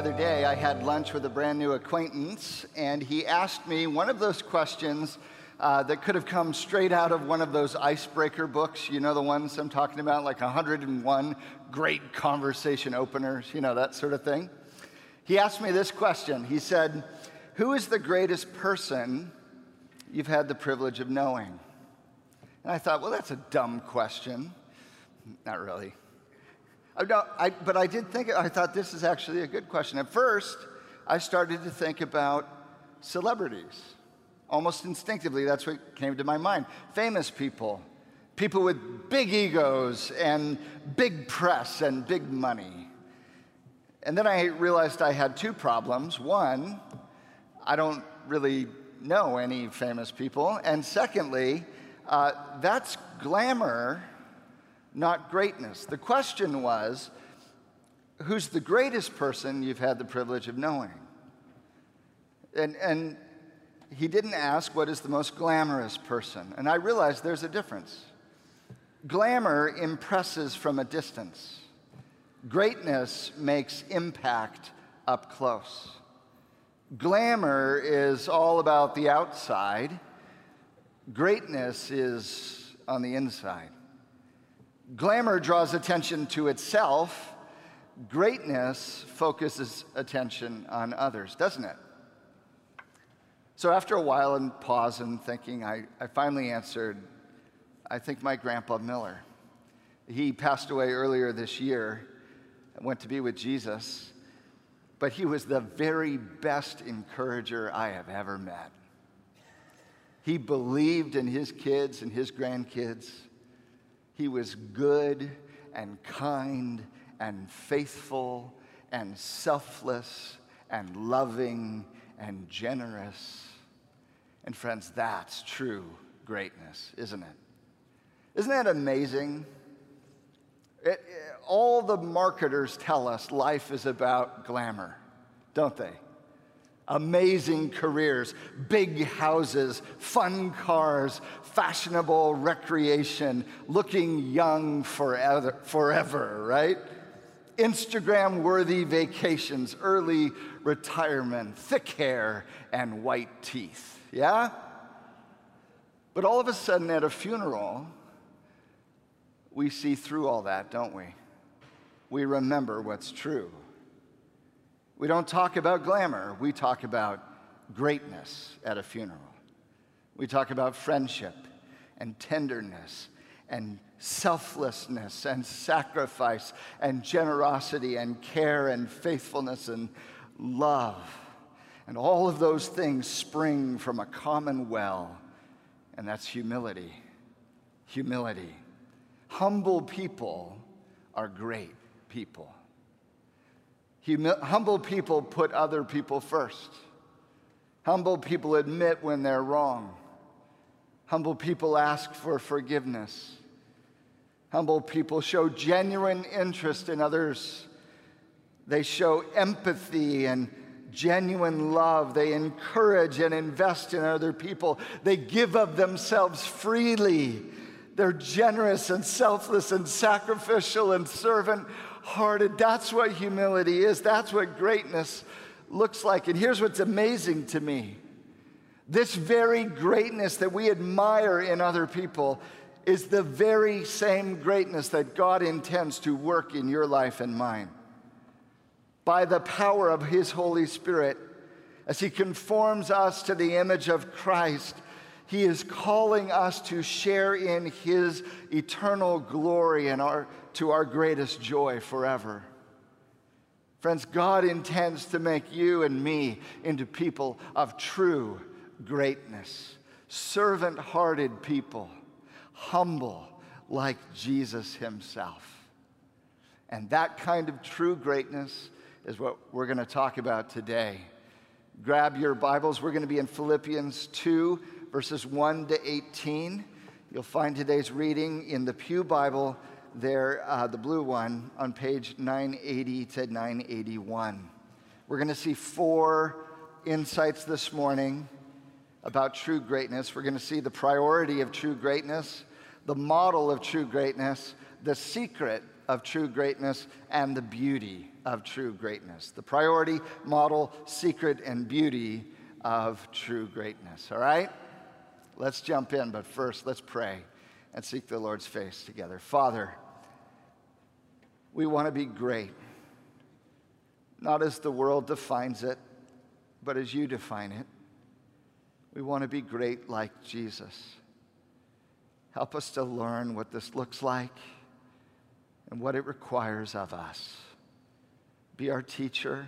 the other day, I had lunch with a brand new acquaintance, and he asked me one of those questions uh, that could have come straight out of one of those icebreaker books. You know the ones I'm talking about, like 101 great conversation openers, you know, that sort of thing. He asked me this question. He said, Who is the greatest person you've had the privilege of knowing? And I thought, well, that's a dumb question. Not really. I don't, I, but I did think, I thought this is actually a good question. At first, I started to think about celebrities. Almost instinctively, that's what came to my mind. Famous people, people with big egos and big press and big money. And then I realized I had two problems. One, I don't really know any famous people. And secondly, uh, that's glamour not greatness. The question was who's the greatest person you've had the privilege of knowing? And, and he didn't ask what is the most glamorous person. And I realized there's a difference. Glamour impresses from a distance, greatness makes impact up close. Glamour is all about the outside, greatness is on the inside. Glamour draws attention to itself, greatness focuses attention on others, doesn't it? So after a while and pause and thinking, I, I finally answered, I think my grandpa Miller. He passed away earlier this year, and went to be with Jesus, but he was the very best encourager I have ever met. He believed in his kids and his grandkids. He was good and kind and faithful and selfless and loving and generous. And friends, that's true greatness, isn't it? Isn't that amazing? It, it, all the marketers tell us life is about glamour, don't they? Amazing careers, big houses, fun cars, fashionable recreation, looking young forever, forever right? Instagram worthy vacations, early retirement, thick hair, and white teeth. Yeah? But all of a sudden at a funeral, we see through all that, don't we? We remember what's true. We don't talk about glamour, we talk about greatness at a funeral. We talk about friendship and tenderness and selflessness and sacrifice and generosity and care and faithfulness and love. And all of those things spring from a common well, and that's humility. Humility. Humble people are great people. Humble people put other people first. Humble people admit when they're wrong. Humble people ask for forgiveness. Humble people show genuine interest in others. They show empathy and genuine love. They encourage and invest in other people. They give of themselves freely. They're generous and selfless and sacrificial and servant hearted. That's what humility is. That's what greatness looks like. And here's what's amazing to me this very greatness that we admire in other people is the very same greatness that God intends to work in your life and mine. By the power of His Holy Spirit, as He conforms us to the image of Christ, He is calling us to share in His eternal glory and our to our greatest joy forever. Friends, God intends to make you and me into people of true greatness, servant hearted people, humble like Jesus himself. And that kind of true greatness is what we're going to talk about today. Grab your Bibles. We're going to be in Philippians 2, verses 1 to 18. You'll find today's reading in the Pew Bible there, uh, the blue one, on page 980 to 981. We're going to see four insights this morning about true greatness. We're going to see the priority of true greatness, the model of true greatness, the secret of true greatness and the beauty of true greatness. The priority, model, secret, and beauty of true greatness. All right? Let's jump in, but first, let's pray and seek the Lord's face together. Father, we want to be great, not as the world defines it, but as you define it. We want to be great like Jesus. Help us to learn what this looks like and what it requires of us. Be our teacher.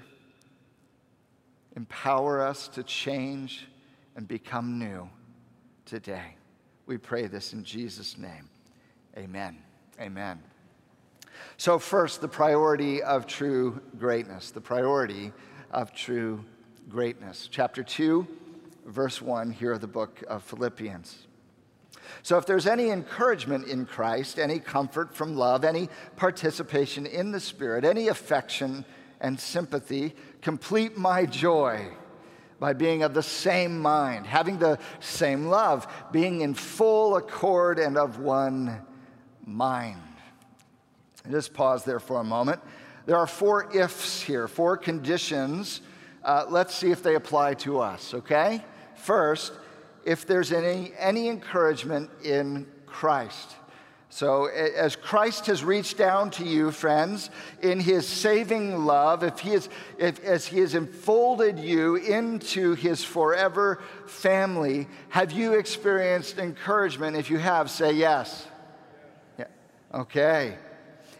Empower us to change and become new today. We pray this in Jesus' name. Amen. Amen. So, first, the priority of true greatness. The priority of true greatness. Chapter 2, verse 1 here of the book of Philippians. So, if there's any encouragement in Christ, any comfort from love, any participation in the Spirit, any affection and sympathy, complete my joy by being of the same mind, having the same love, being in full accord and of one mind. Just pause there for a moment. There are four ifs here, four conditions. Uh, let's see if they apply to us, okay? First, if there's any, any encouragement in Christ. So, as Christ has reached down to you, friends, in his saving love, if he is, if, as he has enfolded you into his forever family, have you experienced encouragement? If you have, say yes. Yeah. Okay.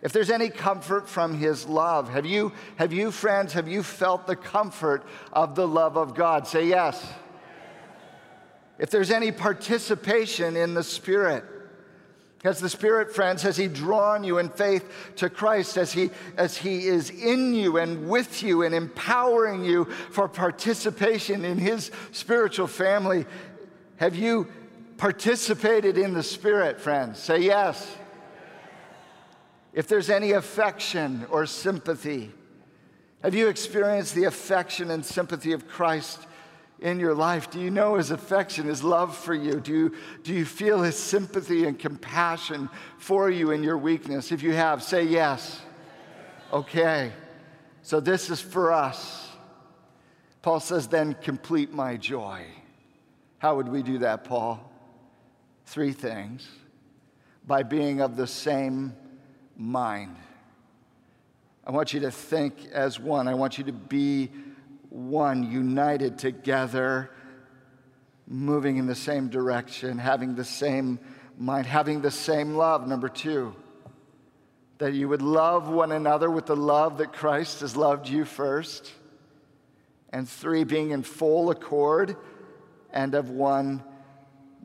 If there's any comfort from his love, have you, have you, friends, have you felt the comfort of the love of God? Say yes. If there's any participation in the Spirit, has the Spirit, friends, has He drawn you in faith to Christ as He, as he is in you and with you and empowering you for participation in His spiritual family? Have you participated in the Spirit, friends? Say yes. If there's any affection or sympathy, have you experienced the affection and sympathy of Christ in your life? Do you know his affection, his love for you? Do you, do you feel his sympathy and compassion for you in your weakness? If you have, say yes. Okay. So this is for us. Paul says, then complete my joy. How would we do that, Paul? Three things by being of the same mind. I want you to think as one. I want you to be one, united together, moving in the same direction, having the same mind, having the same love. Number two, that you would love one another with the love that Christ has loved you first. And three, being in full accord and of one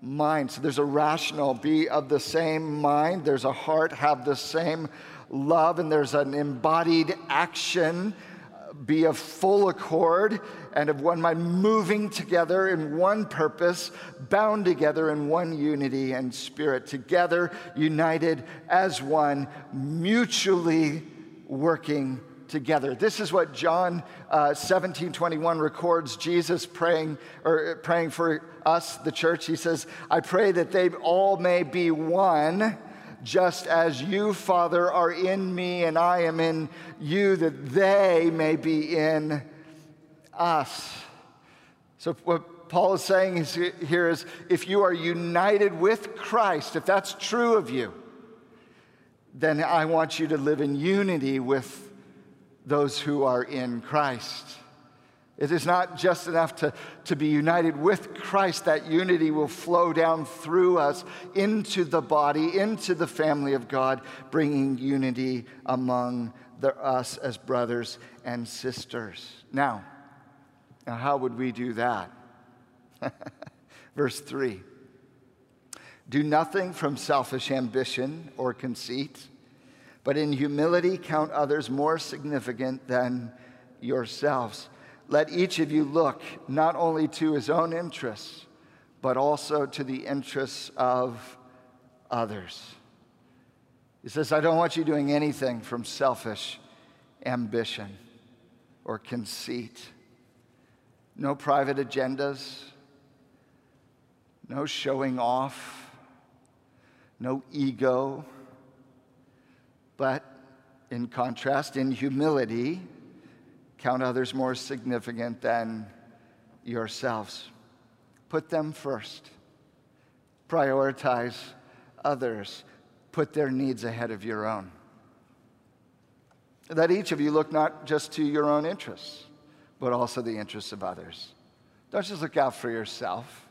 mind. So there's a rational, be of the same mind. There's a heart, have the same love, and there's an embodied action be of full accord and of one mind, moving together in one purpose, bound together in one unity and spirit, together, united as one, mutually working together. This is what John uh, 17 21 records Jesus praying or uh, praying for us, the church. He says, I pray that they all may be one just as you, Father, are in me and I am in you, that they may be in us. So, what Paul is saying is, here is if you are united with Christ, if that's true of you, then I want you to live in unity with those who are in Christ. It is not just enough to, to be united with Christ. That unity will flow down through us into the body, into the family of God, bringing unity among the, us as brothers and sisters. Now, now, how would we do that? Verse 3 Do nothing from selfish ambition or conceit, but in humility count others more significant than yourselves let each of you look not only to his own interests, but also to the interests of others. He says, I don't want you doing anything from selfish ambition or conceit. No private agendas, no showing off, no ego, but in contrast, in humility, count others more significant than yourselves. Put them first. Prioritize others. Put their needs ahead of your own. That each of you look not just to your own interests, but also the interests of others. Don't just look out for yourself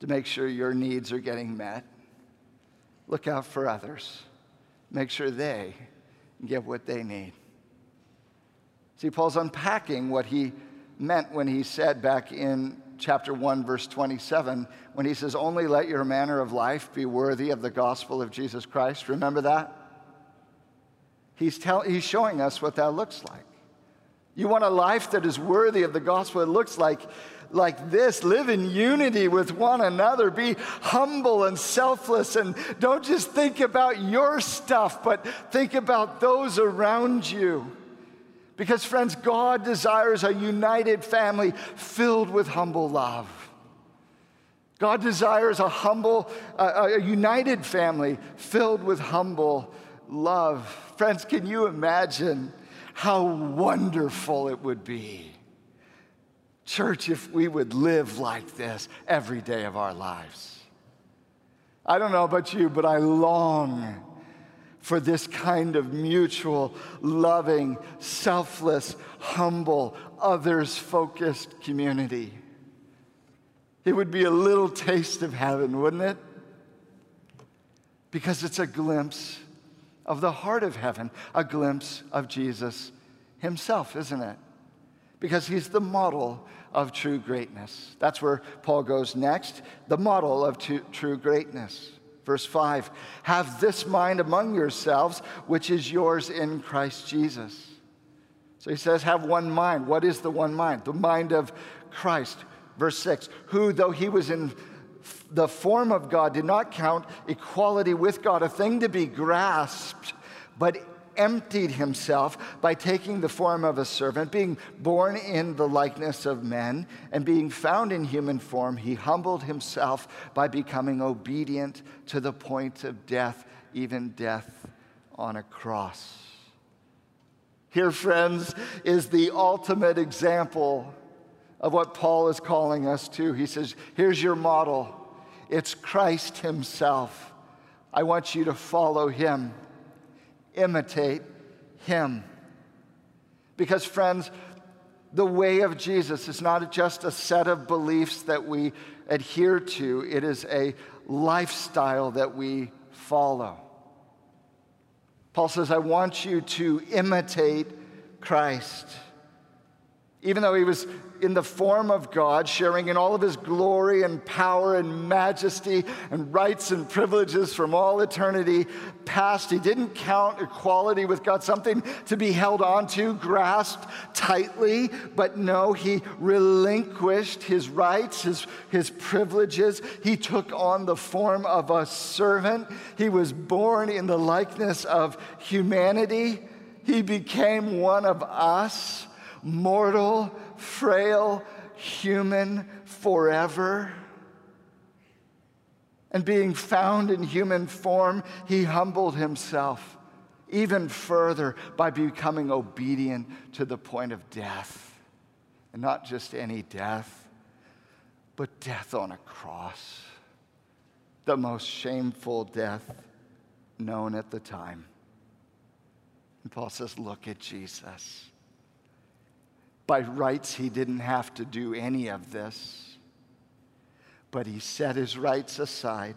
to make sure your needs are getting met. Look out for others. Make sure they get what they need. See, Paul's unpacking what he meant when he said back in chapter 1, verse 27, when he says, Only let your manner of life be worthy of the gospel of Jesus Christ. Remember that? He's, tell, he's showing us what that looks like. You want a life that is worthy of the gospel? It looks like, like this live in unity with one another, be humble and selfless, and don't just think about your stuff, but think about those around you. Because, friends, God desires a united family filled with humble love. God desires a humble, a united family filled with humble love. Friends, can you imagine how wonderful it would be? Church, if we would live like this every day of our lives. I don't know about you, but I long for this kind of mutual, loving, selfless, humble, others focused community. It would be a little taste of heaven, wouldn't it? Because it's a glimpse of the heart of heaven, a glimpse of Jesus himself, isn't it? Because he's the model of true greatness. That's where Paul goes next the model of true greatness. Verse 5 Have this mind among yourselves, which is yours in Christ Jesus. So he says, Have one mind. What is the one mind? The mind of Christ. Verse 6 Who, though he was in the form of God, did not count equality with God a thing to be grasped, but emptied himself by taking the form of a servant, being born in the likeness of men, and being found in human form, he humbled himself by becoming obedient to the point of death, even death on a cross. Here, friends, is the ultimate example of what Paul is calling us to. He says, Here's your model. It's Christ Himself. I want you to follow Him imitate him. Because, friends, the way of Jesus is not just a set of beliefs that we adhere to, it is a lifestyle that we follow. Paul says, I want you to imitate Christ. Even though he was in the form of God, sharing in all of his glory and power and majesty and rights and privileges from all eternity past. He didn't count equality with God something to be held onto, grasped tightly, but no, he relinquished his rights, his, his privileges. He took on the form of a servant. He was born in the likeness of humanity. He became one of us mortal, frail, human forever. And being found in human form, he humbled himself even further by becoming obedient to the point of death. And not just any death, but death on a cross, the most shameful death known at the time. And Paul says, Look at Jesus. By rights, he didn't have to do any of this, but he set his rights aside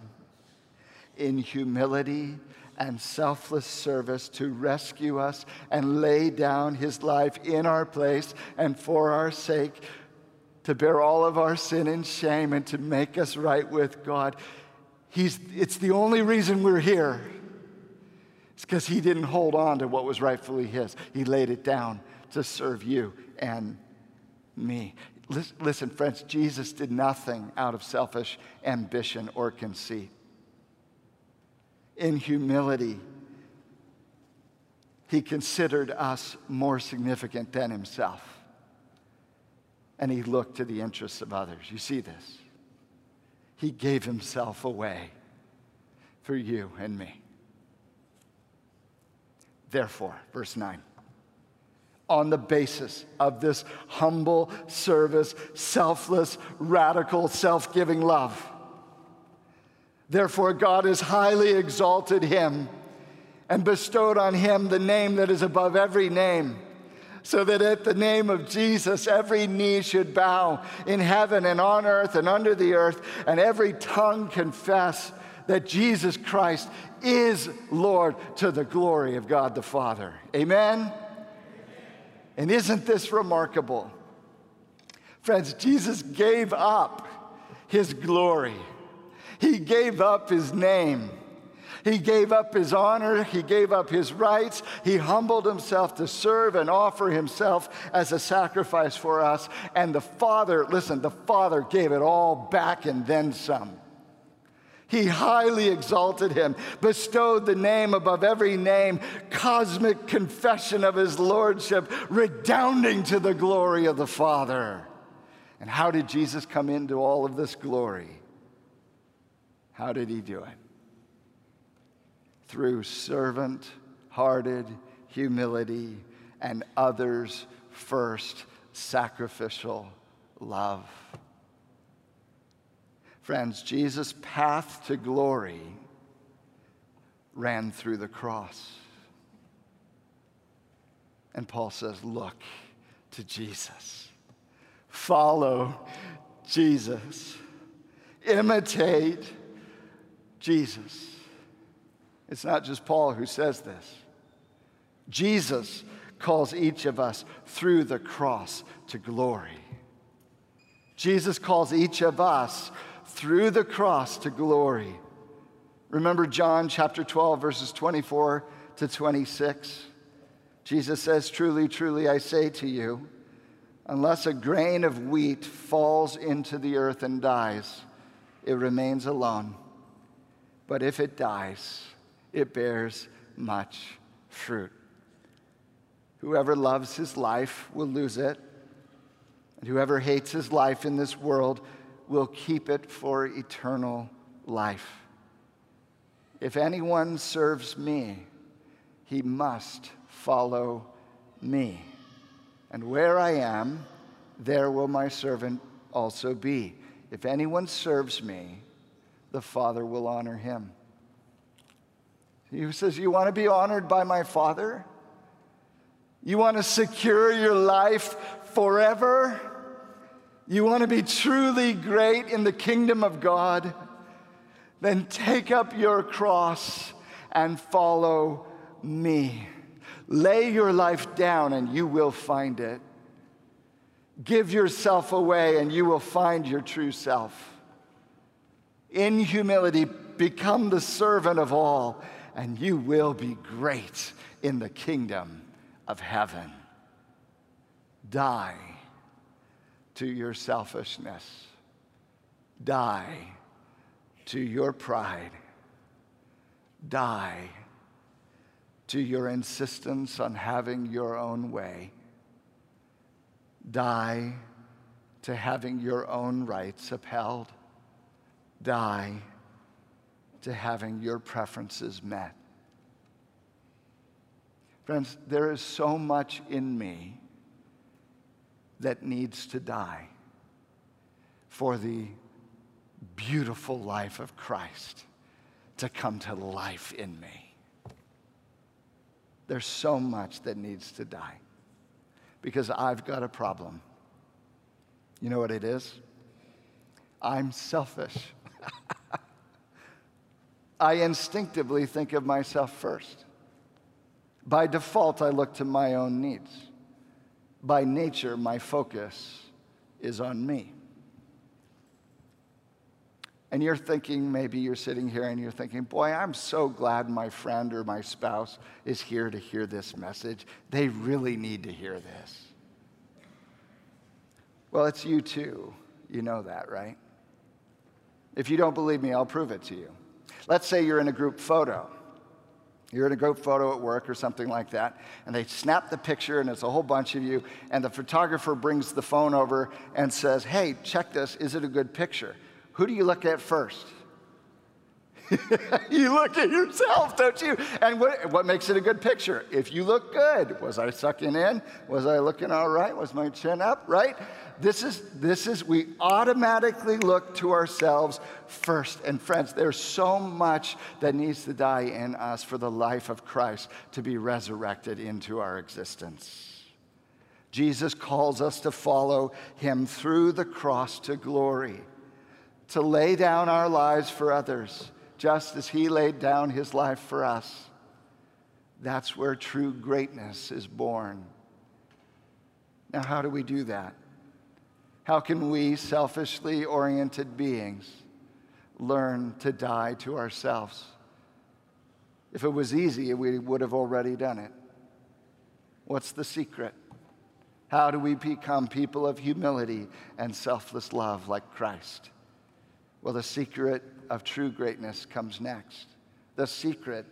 in humility and selfless service to rescue us and lay down his life in our place and for our sake to bear all of our sin and shame and to make us right with God. He's, it's the only reason we're here. It's because he didn't hold on to what was rightfully his, he laid it down to serve you and me. Listen, friends, Jesus did nothing out of selfish ambition or conceit. In humility, he considered us more significant than himself. And he looked to the interests of others. You see this? He gave himself away for you and me. Therefore, verse 9, on the basis of this humble service, selfless, radical, self giving love. Therefore, God has highly exalted him and bestowed on him the name that is above every name, so that at the name of Jesus every knee should bow in heaven and on earth and under the earth, and every tongue confess that Jesus Christ is Lord to the glory of God the Father. Amen? And isn't this remarkable? Friends, Jesus gave up his glory, he gave up his name. He gave up his honor, he gave up his rights, he humbled himself to serve and offer himself as a sacrifice for us. And the Father, listen, the Father gave it all back and then some. He highly exalted him, bestowed the name above every name, cosmic confession of his lordship, redounding to the glory of the Father. And how did Jesus come into all of this glory? How did he do it? Through servant hearted humility and others first sacrificial love. Friends, Jesus' path to glory ran through the cross. And Paul says, Look to Jesus, follow Jesus, imitate Jesus. It's not just Paul who says this. Jesus calls each of us through the cross to glory. Jesus calls each of us through the cross to glory. Remember John chapter 12, verses 24 to 26? Jesus says, Truly, truly, I say to you, unless a grain of wheat falls into the earth and dies, it remains alone. But if it dies, it bears much fruit. Whoever loves his life will lose it, and whoever hates his life in this world will keep it for eternal life. If anyone serves me, he must follow me. And where I am, there will my servant also be. If anyone serves me, the Father will honor him. He says, You want to be honored by my Father? You want to secure your life forever? You want to be truly great in the kingdom of God? Then take up your cross and follow me. Lay your life down and you will find it. Give yourself away and you will find your true self. In humility, become the servant of all, and you will be great in the kingdom of heaven. Die to your selfishness. Die to your pride. Die to your insistence on having your own way. Die to having your own rights upheld. Die to having your preferences met. Friends, there is so much in me that needs to die for the beautiful life of Christ to come to life in me. There's so much that needs to die because I've got a problem. You know what it is? I'm selfish. I instinctively think of myself first. By default, I look to my own needs by nature, my focus is on me. And you're thinking, maybe you're sitting here and you're thinking, boy, I'm so glad my friend or my spouse is here to hear this message. They really need to hear this. Well, it's you too. You know that, right? If you don't believe me, I'll prove it to you. Let's say you're in a group photo you're in a group photo at work or something like that, and they snap the picture, and it's a whole bunch of you, and the photographer brings the phone over and says, Hey, check this. Is it a good picture? Who do you look at first? you look at yourself, don't you? And what, what makes it a good picture? If you look good, was I sucking in? Was I looking all right? Was my chin up, right? This is, this is, we automatically look to ourselves first. And friends, there's so much that needs to die in us for the life of Christ to be resurrected into our existence. Jesus calls us to follow him through the cross to glory, to lay down our lives for others, just as he laid down his life for us. That's where true greatness is born. Now, how do we do that? How can we, selfishly oriented beings, learn to die to ourselves? If it was easy, we would have already done it. What's the secret? How do we become people of humility and selfless love like Christ? Well, the secret of true greatness comes next. The secret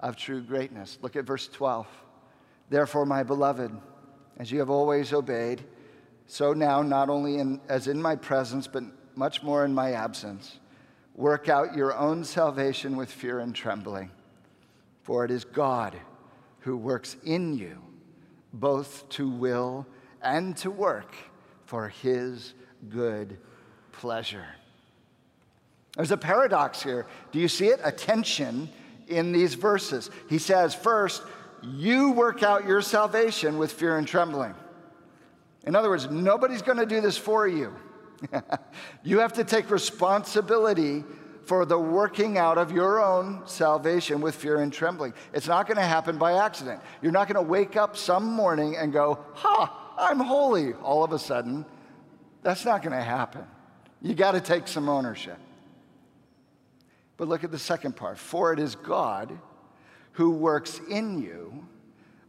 of true greatness. Look at verse 12. Therefore, my beloved, as you have always obeyed, so now, not only in, as in my presence, but much more in my absence, work out your own salvation with fear and trembling. For it is God who works in you, both to will and to work for his good pleasure. There's a paradox here. Do you see it? A tension in these verses. He says, first, you work out your salvation with fear and trembling. In other words, nobody's going to do this for you. you have to take responsibility for the working out of your own salvation with fear and trembling. It's not going to happen by accident. You're not going to wake up some morning and go, Ha, I'm holy, all of a sudden. That's not going to happen. You got to take some ownership. But look at the second part. For it is God who works in you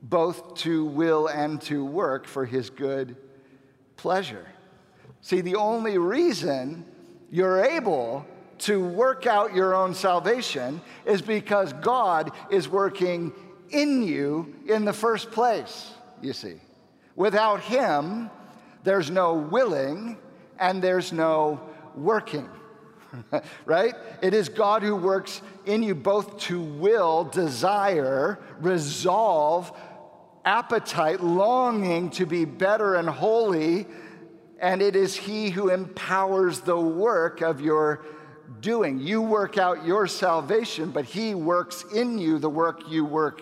both to will and to work for his good pleasure. See, the only reason you're able to work out your own salvation is because God is working in you in the first place, you see. Without Him, there's no willing and there's no working. right? It is God who works in you both to will, desire, resolve, appetite, longing to be better and holy, and it is He who empowers the work of your doing. You work out your salvation, but He works in you the work you work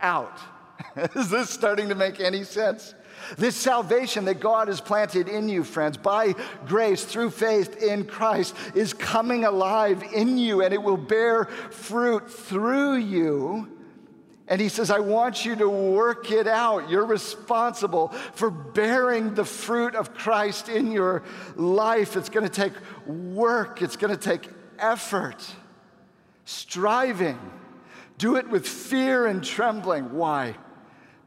out. is this starting to make any sense? This salvation that God has planted in you, friends, by grace through faith in Christ, is coming alive in you and it will bear fruit through you and he says, I want you to work it out. You're responsible for bearing the fruit of Christ in your life. It's going to take work, it's going to take effort, striving. Do it with fear and trembling. Why?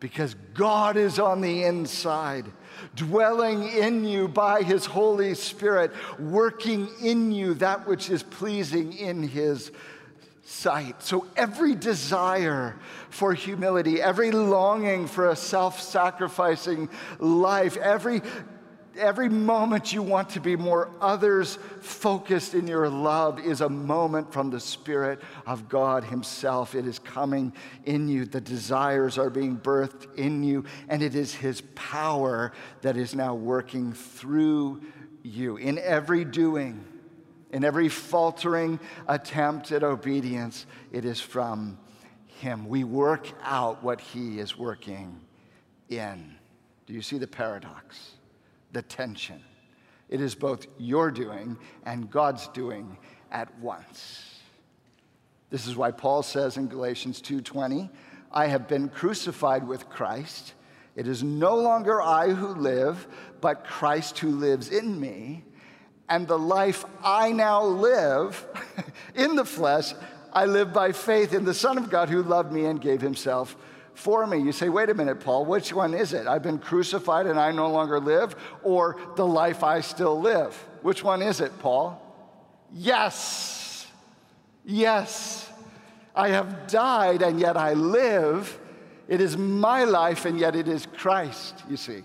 Because God is on the inside, dwelling in you by his Holy Spirit, working in you that which is pleasing in his sight. So every desire for humility, every longing for a self sacrificing life, every every moment you want to be more others focused in your love is a moment from the Spirit of God Himself. It is coming in you. The desires are being birthed in you, and it is His power that is now working through you in every doing in every faltering attempt at obedience, it is from Him. We work out what He is working in. Do you see the paradox, the tension? It is both your doing and God's doing at once. This is why Paul says in Galatians 2:20, I have been crucified with Christ. It is no longer I who live, but Christ who lives in me and the life I now live in the flesh, I live by faith in the Son of God who loved me and gave himself for me. You say, wait a minute, Paul, which one is it? I've been crucified and I no longer live, or the life I still live? Which one is it, Paul? Yes, yes. I have died and yet I live. It is my life and yet it is Christ, you see.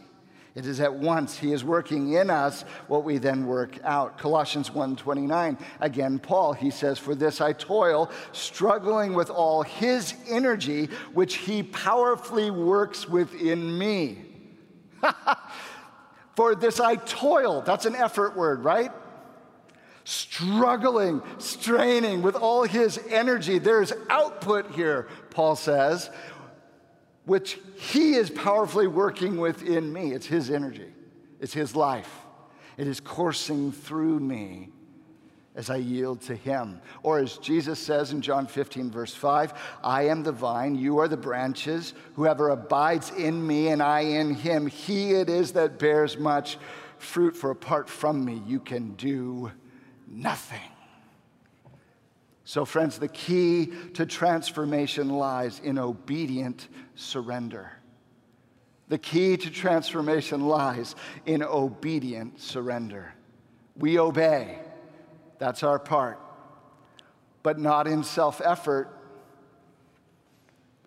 It is at once he is working in us what we then work out. Colossians 1:29. Again Paul, he says, "For this I toil, struggling with all his energy which he powerfully works within me." For this I toil. That's an effort word, right? Struggling, straining with all his energy. There's output here, Paul says, which He is powerfully working within me. It's His energy, it's His life. It is coursing through me as I yield to Him. Or as Jesus says in John 15, verse 5, I am the vine, you are the branches. Whoever abides in me and I in him, he it is that bears much fruit, for apart from me, you can do nothing. So, friends, the key to transformation lies in obedient surrender. The key to transformation lies in obedient surrender. We obey, that's our part, but not in self effort,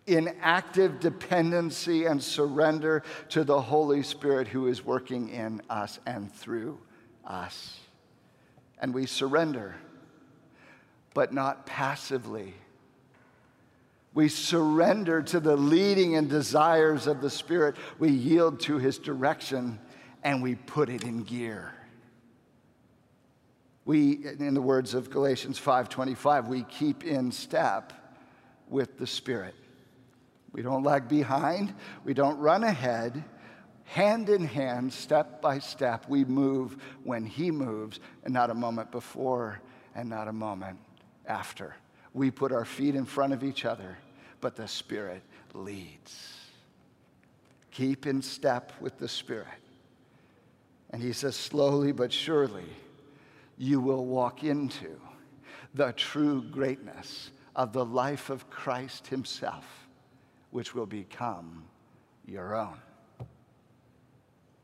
in active dependency and surrender to the Holy Spirit who is working in us and through us. And we surrender but not passively. We surrender to the leading and desires of the Spirit. We yield to His direction and we put it in gear. We, in the words of Galatians 5:25, we keep in step with the Spirit. We don't lag behind, we don't run ahead. Hand in hand, step by step, we move when He moves, and not a moment before and not a moment after. We put our feet in front of each other, but the Spirit leads. Keep in step with the Spirit. And he says, slowly but surely, you will walk into the true greatness of the life of Christ Himself, which will become your own.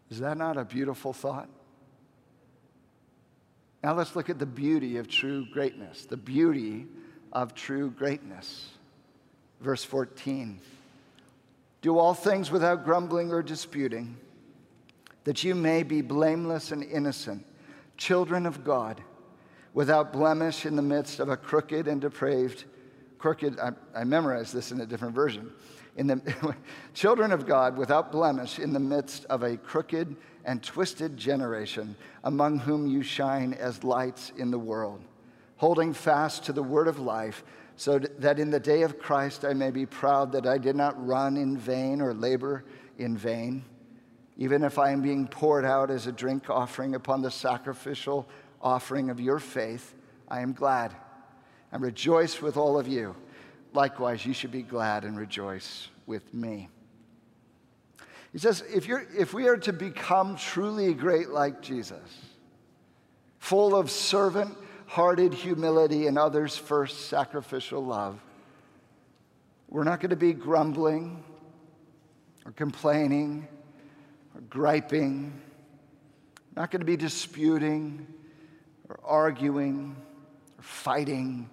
Is that not a beautiful thought? Now let's look at the beauty of true greatness, the beauty of true greatness. Verse 14 Do all things without grumbling or disputing, that you may be blameless and innocent, children of God, without blemish in the midst of a crooked and depraved, crooked, I, I memorized this in a different version. In the children of God without blemish in the midst of a crooked and twisted generation, among whom you shine as lights in the world, holding fast to the word of life, so that in the day of Christ I may be proud that I did not run in vain or labor in vain. Even if I am being poured out as a drink offering upon the sacrificial offering of your faith, I am glad and rejoice with all of you. Likewise, you should be glad and rejoice with me. He says, if, you're, if we are to become truly great like Jesus, full of servant hearted humility and others first sacrificial love, we're not going to be grumbling or complaining or griping, not going to be disputing or arguing or fighting.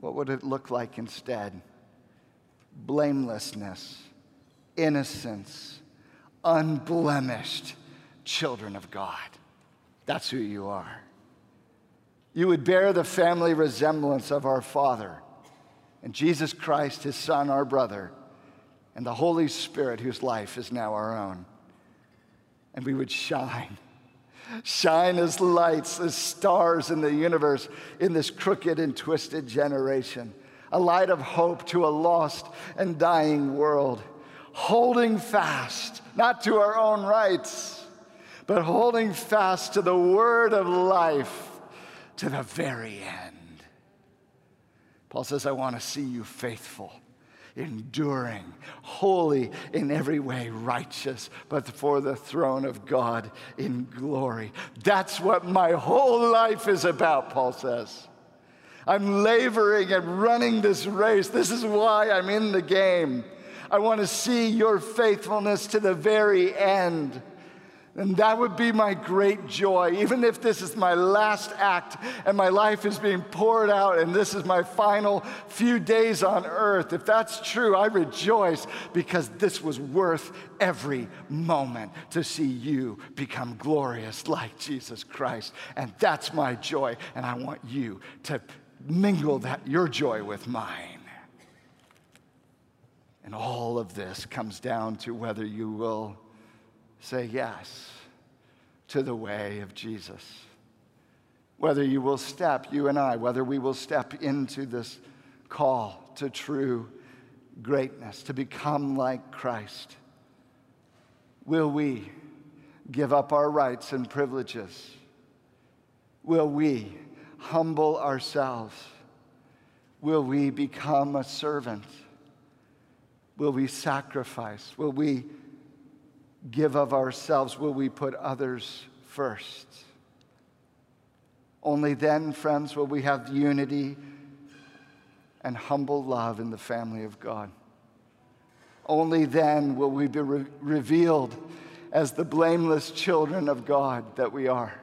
What would it look like instead? Blamelessness innocence, unblemished children of God. That's who you are. You would bear the family resemblance of our Father and Jesus Christ, his Son, our brother, and the Holy Spirit, whose life is now our own. And we would shine. Shine as lights, as stars in the universe in this crooked and twisted generation. A light of hope to a lost and dying world holding fast, not to our own rights, but holding fast to the word of life to the very end. Paul says, I want to see you faithful, enduring, holy in every way, righteous, but for the throne of God in glory. That's what my whole life is about, Paul says. I'm laboring and running this race. This is why I'm in the game. I want to see your faithfulness to the very end. And that would be my great joy, even if this is my last act and my life is being poured out and this is my final few days on earth. If that's true, I rejoice because this was worth every moment to see you become glorious like Jesus Christ. And that's my joy, and I want you to mingle that, your joy with mine. And all of this comes down to whether you will say yes to the way of Jesus. Whether you will step, you and I, whether we will step into this call to true greatness, to become like Christ. Will we give up our rights and privileges? Will we humble ourselves? Will we become a servant? Will we sacrifice? Will we give of ourselves? Will we put others first? Only then, friends, will we have unity and humble love in the family of God. Only then will we be re- revealed as the blameless children of God that we are.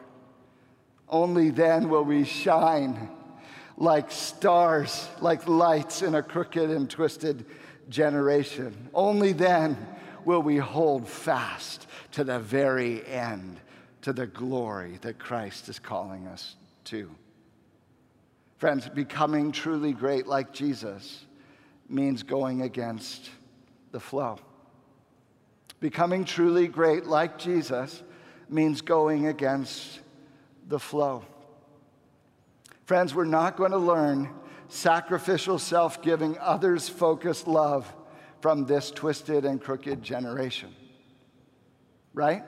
Only then will we shine like stars, like lights in a crooked and twisted generation. Only then will we hold fast to the very end, to the glory that Christ is calling us to. Friends, becoming truly great like Jesus means going against the flow. Becoming truly great like Jesus means going against the flow. Friends, we're not going to learn sacrificial, self giving, others focused love from this twisted and crooked generation. Right?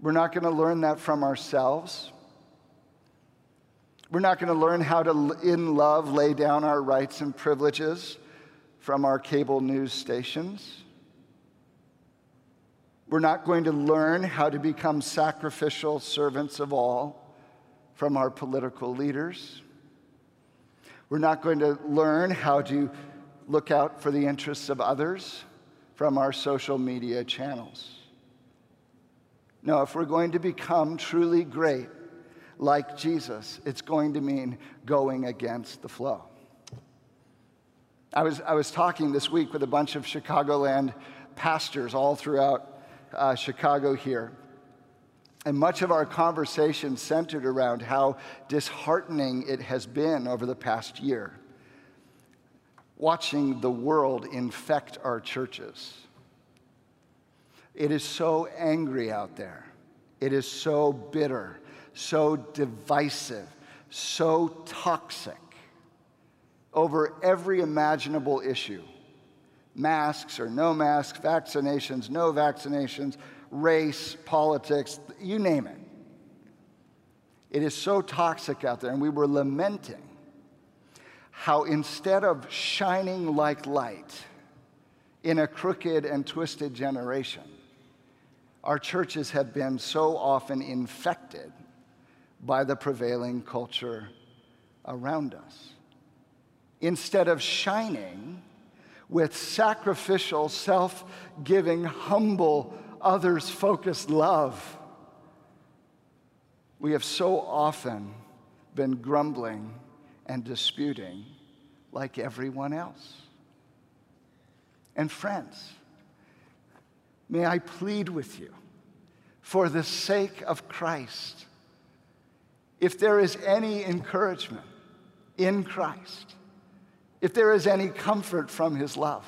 We're not going to learn that from ourselves. We're not going to learn how to, in love, lay down our rights and privileges from our cable news stations. We're not going to learn how to become sacrificial servants of all from our political leaders. We're not going to learn how to look out for the interests of others from our social media channels. No, if we're going to become truly great like Jesus, it's going to mean going against the flow. I was, I was talking this week with a bunch of Chicagoland pastors all throughout uh, Chicago here. And much of our conversation centered around how disheartening it has been over the past year watching the world infect our churches. It is so angry out there. It is so bitter, so divisive, so toxic over every imaginable issue masks or no masks, vaccinations, no vaccinations, race, politics, you name it. It is so toxic out there, and we were lamenting how instead of shining like light in a crooked and twisted generation, our churches have been so often infected by the prevailing culture around us. Instead of shining with sacrificial, self giving, humble, others focused love, we have so often been grumbling and disputing like everyone else. And friends, may I plead with you for the sake of Christ, if there is any encouragement in Christ, if there is any comfort from his love,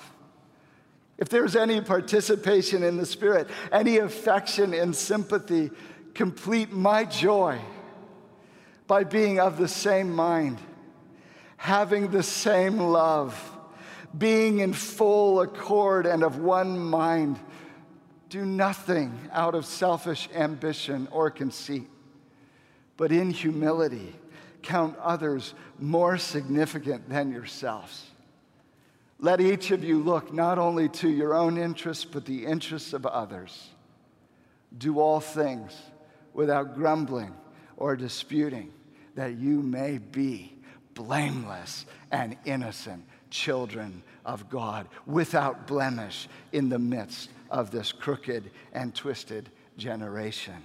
if there's any participation in the Spirit, any affection and sympathy, complete my joy by being of the same mind having the same love, being in full accord and of one mind. Do nothing out of selfish ambition or conceit, but in humility count others more significant than yourselves. Let each of you look not only to your own interests, but the interests of others. Do all things without grumbling or disputing, that you may be blameless and innocent children of God without blemish in the midst of this crooked and twisted generation,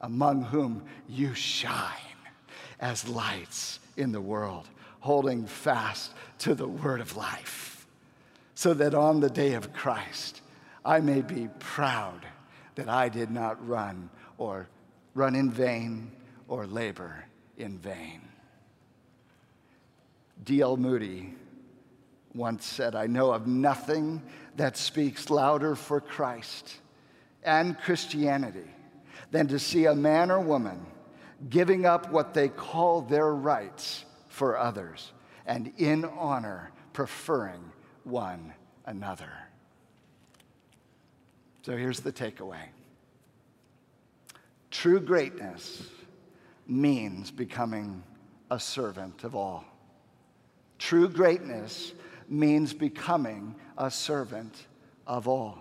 among whom you shine as lights in the world, holding fast to the word of life, so that on the day of Christ I may be proud that I did not run or run in vain or labor in vain. D.L. Moody once said, I know of nothing that speaks louder for Christ and Christianity than to see a man or woman giving up what they call their rights for others and in honor preferring one another. So here's the takeaway true greatness means becoming a servant of all. True greatness means becoming a servant of all.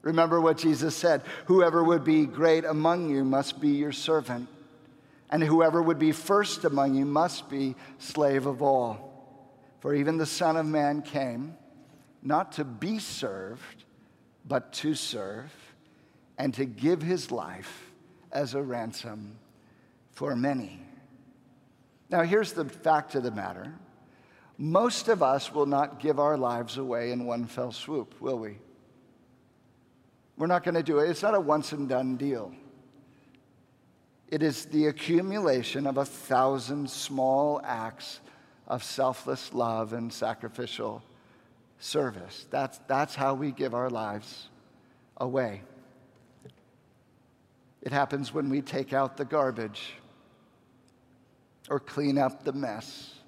Remember what Jesus said whoever would be great among you must be your servant, and whoever would be first among you must be slave of all. For even the Son of Man came not to be served, but to serve, and to give his life as a ransom for many. Now, here's the fact of the matter most of us will not give our lives away in one fell swoop, will we? We're not going to do it. It's not a once and done deal. It is the accumulation of a thousand small acts of selfless love and sacrificial service. That's, that's how we give our lives away. It happens when we take out the garbage or clean up the mess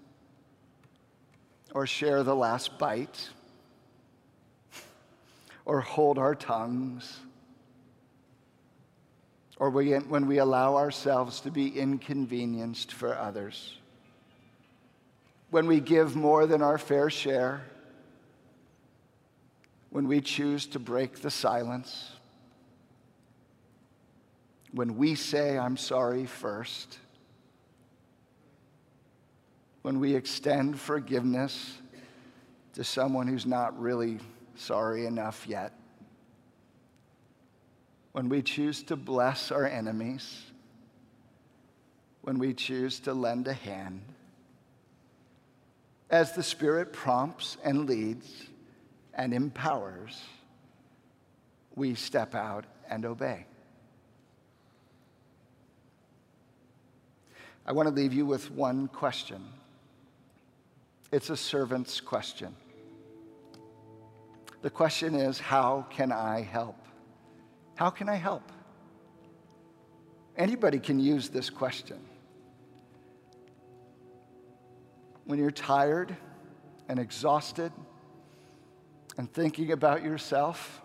or share the last bite, or hold our tongues, or when we allow ourselves to be inconvenienced for others, when we give more than our fair share, when we choose to break the silence, when we say, I'm sorry first. When we extend forgiveness to someone who's not really sorry enough yet, when we choose to bless our enemies, when we choose to lend a hand, as the Spirit prompts and leads and empowers, we step out and obey. I want to leave you with one question. It's a servant's question. The question is, how can I help? How can I help? Anybody can use this question. When you're tired and exhausted and thinking about yourself,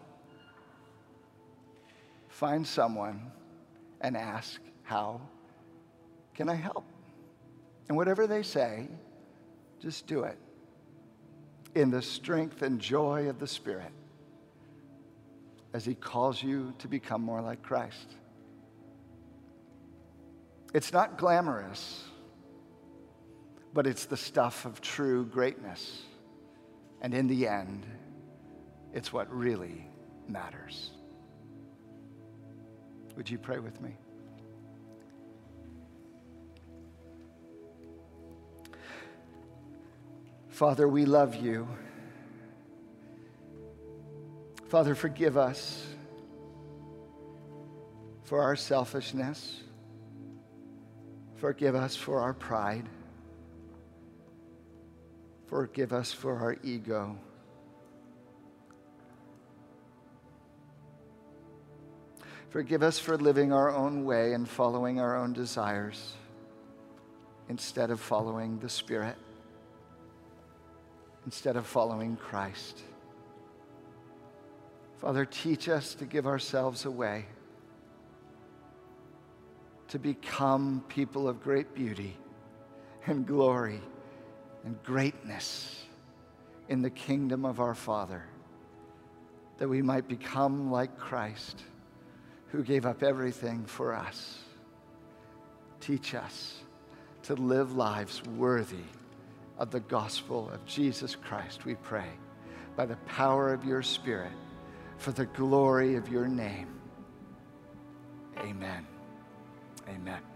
find someone and ask, How can I help? And whatever they say, just do it in the strength and joy of the Spirit as He calls you to become more like Christ. It's not glamorous, but it's the stuff of true greatness. And in the end, it's what really matters. Would you pray with me? Father, we love you. Father, forgive us for our selfishness. Forgive us for our pride. Forgive us for our ego. Forgive us for living our own way and following our own desires instead of following the Spirit instead of following Christ. Father, teach us to give ourselves away, to become people of great beauty and glory and greatness in the kingdom of our Father, that we might become like Christ, who gave up everything for us. Teach us to live lives worthy of the gospel of Jesus Christ, we pray, by the power of your Spirit, for the glory of your name. Amen. Amen.